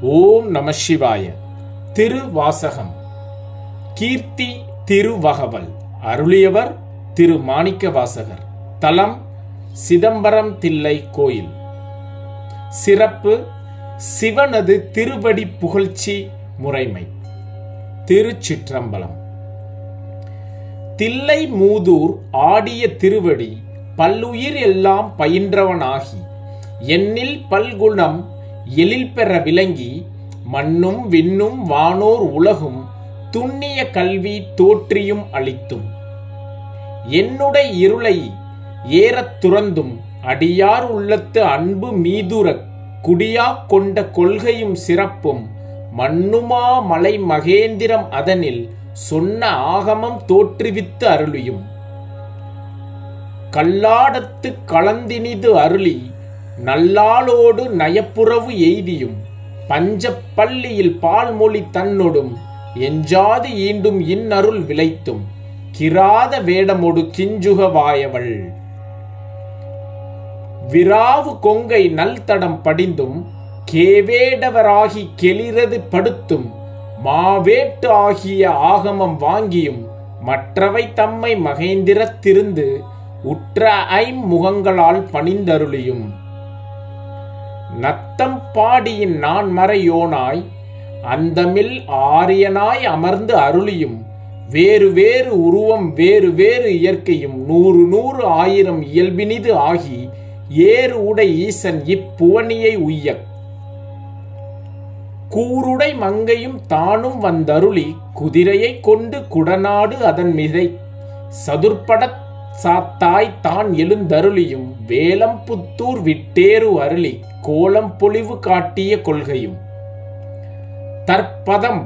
ஓம் நம சிவாய. திருவாசகம். கீர்த்தி திருவகவல். அருளியவர் திரு மாணிக்க வாசகர் தலம் சிதம்பரம் தில்லை கோயில். சிறப்பு சிவனது திருவடி புகழ்ச்சி முறைமை. திருச்சிற்றம்பலம். தில்லை மூதூர் ஆடிய திருவடி பல்லுயிர் எல்லாம் பயின்றவனாகி எண்ணில் பல்குணம் எழில் பெற விளங்கி மண்ணும் விண்ணும் வானோர் உலகும் துண்ணிய கல்வி தோற்றியும் அளித்தும். என்னுடைய இருளை ஏறத் துறந்தும் அடியார் உள்ளத்து அன்பு மீதுரக் குடியாக் கொண்ட கொள்கையும் சிறப்பும் மண்ணுமா மலை மகேந்திரம் அதனில் சொன்ன ஆகமம் தோற்றுவித்து அருளியும். கல்லாடத்து கலந்தினிது அருளி நல்லாளோடு நயப்புறவு எய்தியும் பஞ்சப்பள்ளியில் பால்மொழி தன்னொடும் எஞ்சாது ஈண்டும் இன்னருள் விளைத்தும் கிராத வேடமொடு கிஞ்சுக வாயவள். விராவு கொங்கை நல்தடம் படிந்தும் கேவேடவராகி கெளிரது படுத்தும் மாவேட்டு ஆகிய ஆகமம் வாங்கியும் மற்றவை தம்மை மகேந்திரத்திருந்து உற்ற ஐம் முகங்களால் பணிந்தருளியும். நத்தம் பாடியின் நான் மறையோனாய் அந்தமில் ஆரியனாய் அமர்ந்து அருளியும் வேறு வேறு உருவம் வேறு வேறு இயற்கையும் நூறு நூறு ஆயிரம் இயல்பினிது ஆகி ஏறு உடை ஈசன் இப்புவனியை உய்ய கூருடை மங்கையும் தானும் வந்தருளி குதிரையை கொண்டு குடநாடு அதன் மிதை சதுர்படத் சாத்தாய் தான் எழுந்தருளியும் வேலம் புத்தூர் விட்டேறு அருளி கோலம் பொலிவு காட்டிய கொள்கையும். தற்பதம்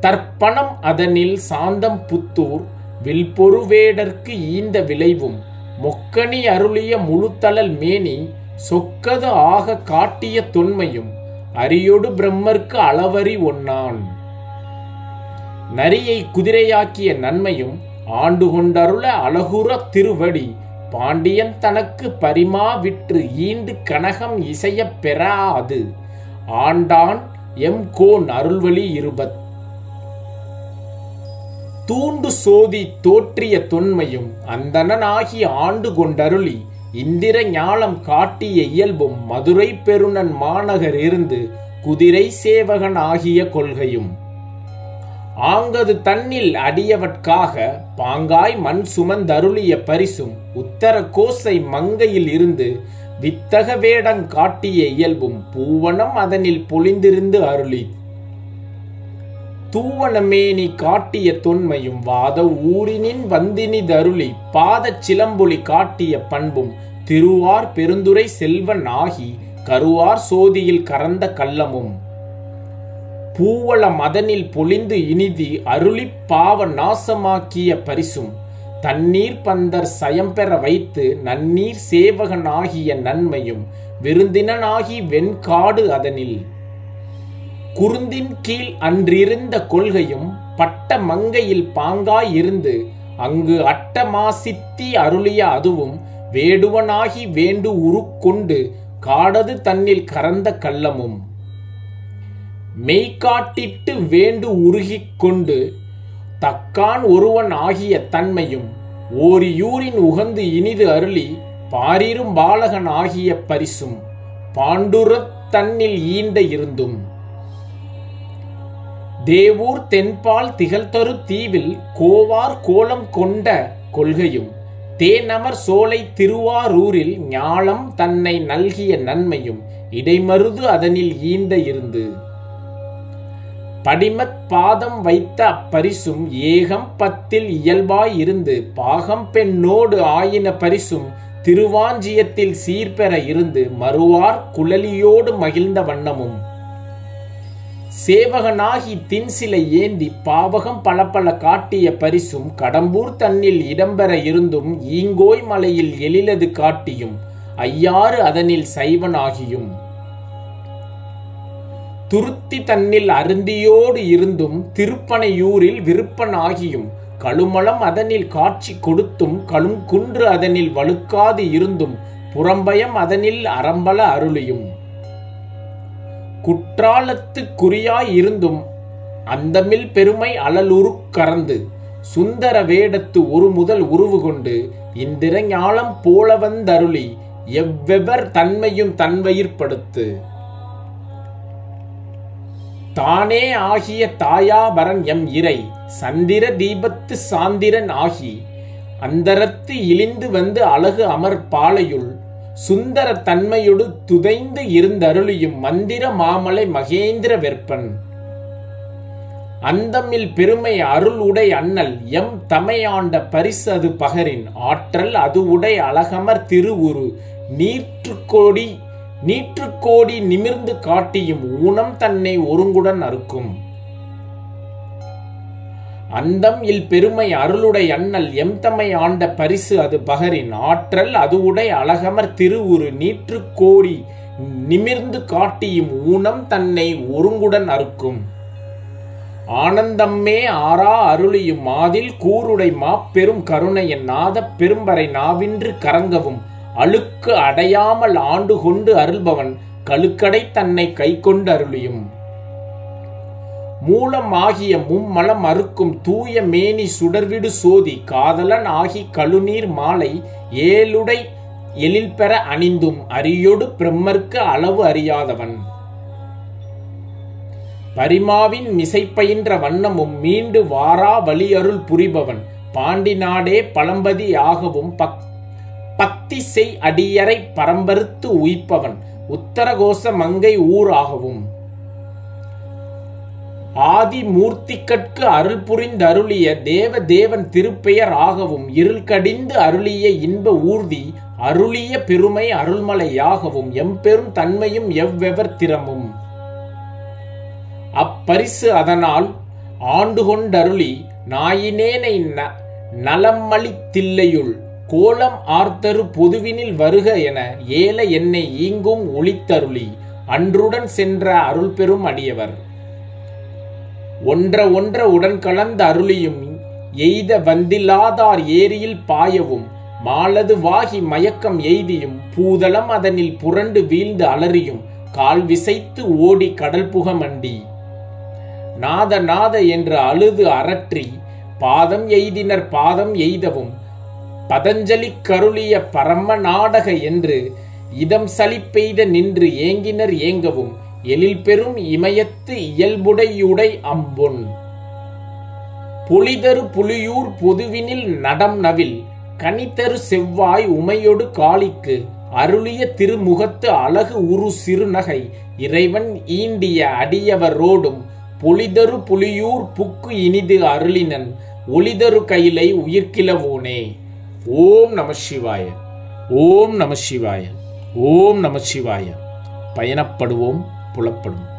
தற்பணம் அதனில் சாந்தம் புத்தூர் வில்பொருவேடற்கு ஈந்த விளைவும் மொக்கணி அருளிய முழுத்தளல் மேனி சொக்கது ஆக காட்டிய தொன்மையும் அரியொடு பிரம்மர்க்கு அளவறி ஒன்னான் நரியை குதிரையாக்கிய நன்மையும் ஆண்டு கொண்டருள அழகுற திருவடி பாண்டியன் தனக்கு பரிமா விற்று ஈண்டு கனகம் இசையப் பெறாது. ஆண்டான் எம் கோன் அருள்வழி இருபத். தூண்டு சோதி தோற்றிய தொன்மையும் அந்தணனாகி ஆண்டு கொண்டருளி இந்திர ஞாலம் காட்டிய இயல்பும் மதுரை பெருநன் மாநகர் இருந்து குதிரை சேவகன் ஆகிய கொள்கையும். ஆங்கது தன்னில் அடியவற்காக பாங்காய் மண் சுமந்தருளிய பரிசும் உத்தர கோசை மங்கையில் இருந்து வித்தக வேடங் காட்டிய இயல்பும் பூவனம் அதனில் பொழிந்திருந்து அருளி. தூவனமேனி காட்டிய தொன்மையும் வாத ஊரினின் வந்தினி தருளி பாதச் சிலம்பொலி காட்டிய பண்பும் திருவார் பெருந்துரை செல்வன் ஆகி கருவார் சோதியில் கறந்த கள்ளமும். பூவள மதனில் பொழிந்து இனிதி அருளிப் பாவ நாசமாக்கிய பரிசும் தண்ணீர் பந்தர் சயம்பெற வைத்து நன்னீர் சேவகனாகிய நன்மையும் விருந்தினனாகி வெண்காடு அதனில். குருந்தின் கீழ் அன்றிருந்த கொள்கையும் பட்ட மங்கையில் பாங்காய் இருந்து அங்கு அட்டமாசித்தி அருளிய அதுவும் வேடுவனாகி வேண்டு உருக்கொண்டு காடது தன்னில் கறந்த கள்ளமும். மெய்காட்டிட்டு வேண்டு உருகிக் கொண்டு தக்கான் ஒருவன் ஆகிய தன்மையும் ஓரியூரின் உகந்து இனிது அருளி பாரிரும் பாலகன் ஆகிய பரிசும் பாண்டுரத் தன்னில் ஈண்ட இருந்தும். தேவூர் தென்பால் திகழ்தரு தீவில் கோவார் கோலம் கொண்ட கொள்கையும் தேனமர் சோலை திருவாரூரில் ஞாலம் தன்னை நல்கிய நன்மையும் இடைமருது அதனில் ஈண்ட இருந்து. படிமத் பாதம் வைத்த அப்பரிசும் ஏகம் பத்தில் இயல்பாய் இருந்து பாகம் பெண்ணோடு ஆயின பரிசும் திருவாஞ்சியத்தில் சீர்பெற இருந்து மறுவார் குழலியோடு மகிழ்ந்த வண்ணமும். சேவகனாகி தின்சிலை ஏந்தி பாவகம் பலப்பல காட்டிய பரிசும் கடம்பூர் தன்னில் இடம்பெற இருந்தும் ஈங்கோய் மலையில் எழிலது காட்டியும் ஐயாறு அதனில் சைவனாகியும். துருத்தி தன்னில் அருந்தியோடு இருந்தும் திருப்பனையூரில் விருப்பன் ஆகியும் கழுமலம் அதனில் காட்சி கொடுத்தும் கழுங்குன்று அதனில் வழுக்காது இருந்தும் புறம்பயம் அதனில் அறம்பல அருளியும். குற்றாலத்துக்குரியாய் இருந்தும் அந்தமில் பெருமை அலலுரு கறந்து சுந்தர வேடத்து ஒரு முதல் உருவு கொண்டு இந்திரஞாலம் போலவந்தருளி எவ்வெவர் தன்மையும் தன்வயிற்படுத்து தானே ஆகிய தாயாபரன் எம் இறை சந்திர தீபத்து சாந்திரன் ஆகி அந்தரத்து இழிந்து வந்து அழகு அமர் பாலையுள் சுந்தர தன்மையொடு துதைந்து இருந்தருளியும் மந்திர மாமலை மகேந்திர வெற்பன். அந்தமில் பெருமை அருள் உடை அண்ணல் எம் தமையாண்ட பரிசு அது பகரின் ஆற்றல் அது உடை அழகமர் திருவுரு நீற்றுக்கோடி நீற்றுக்கோடி நிமிர்ந்து காட்டியும் ஊனம் தன்னை ஒருங்குடன் அறுக்கும். அந்தம் இல் பெருமை அருளுடை அண்ணல் எம்தமை ஆண்ட பரிசு அது பகரின் ஆற்றல் அது உடை அழகமர் திருவுரு நீற்றுக்கோடி நிமிர்ந்து காட்டியும் ஊனம் தன்னை ஒருங்குடன் அறுக்கும். ஆனந்தம்மே ஆரா அருளியும் மாதில் கூருடை மாப்பெரும் கருணையன் நாதப் பெரும்பறை நாவின்று கரங்கவும் அழுக்கு அடையாமல் ஆண்டு கொண்டு அருள்பவன் கழுக்கடை தன்னை கை கொண்டு அருளியும். மூலம் ஆகிய மும்மலம் அறுக்கும் தூய மேனி சுடர்விடு சோதி காதலன் ஆகி கழுநீர் மாலை ஏழுடை எழில் பெற அணிந்தும் அரியொடு பிரம்மர்க்கு அளவு அறியாதவன். பரிமாவின் மிசைப்பயின்ற வண்ணமும் மீண்டு வாரா வழியருள் புரிபவன். பாண்டி நாடே பழம்பதி ஆகவும் பக் பக்தி செய் அடியரை பரம்பருத்து உயிப்பவன் உத்தரகோச மங்கை ஊர் ஆகவும் ஆதி மூர்த்திக்கட்கு அருள் புரிந்தருளிய தேவ தேவன் திருப்பெயர் ஆகவும். இருள் கடிந்து அருளிய இன்ப ஊர்தி அருளிய பெருமை அருள்மலையாகவும். எம்பெரும் தன்மையும் எவ்வெவர் திறமும். அப்பரிசு அதனால் ஆண்டு கொண்டருளி நாயினேனை ந- நலமளித்தில்லையுள். கோலம் ஆர்த்தரு பொதுவினில் வருக என ஏல என்னை ஈங்கும் ஒளித்தருளி. அன்றுடன் சென்ற அருள் பெறும் அடியவர். ஒன்ற ஒன்ற உடன் கலந்த அருளியும் எய்த வந்தில்லாதார் ஏரியில் பாயவும். மாலது வாகி மயக்கம் எய்தியும் பூதளம் அதனில் புரண்டு வீழ்ந்து அலறியும். கால் விசைத்து ஓடி கடல் புகமண்டி. நாத நாத என்று அழுது அரற்றி பாதம் எய்தினர் பாதம் எய்தவும். பதஞ்சலி கருளிய பரம நாடக என்று இதம் சலிப்பெய்த நின்று ஏங்கினர் ஏங்கவும் எழில் பெரும் இமயத்து இயல்புடையுடை அம்பொன். பொலிதரு புலியூர் பொதுவினில் நடம் நவில் கனிதரு செவ்வாய் உமையொடு காளிக்கு அருளிய திருமுகத்து அழகு உரு சிறுநகை இறைவன் ஈண்டிய அடியவரோடும் பொலிதரு புலியூர் புக்கு இனிது அருளினன் ஒளிதரு கையிலை உயிர்க்கிலவோனே ஓம் நம சிவாய. ஓம் நம சிவாய. ஓம் நம சிவாய. பயணப்படுவோம் புலப்படும்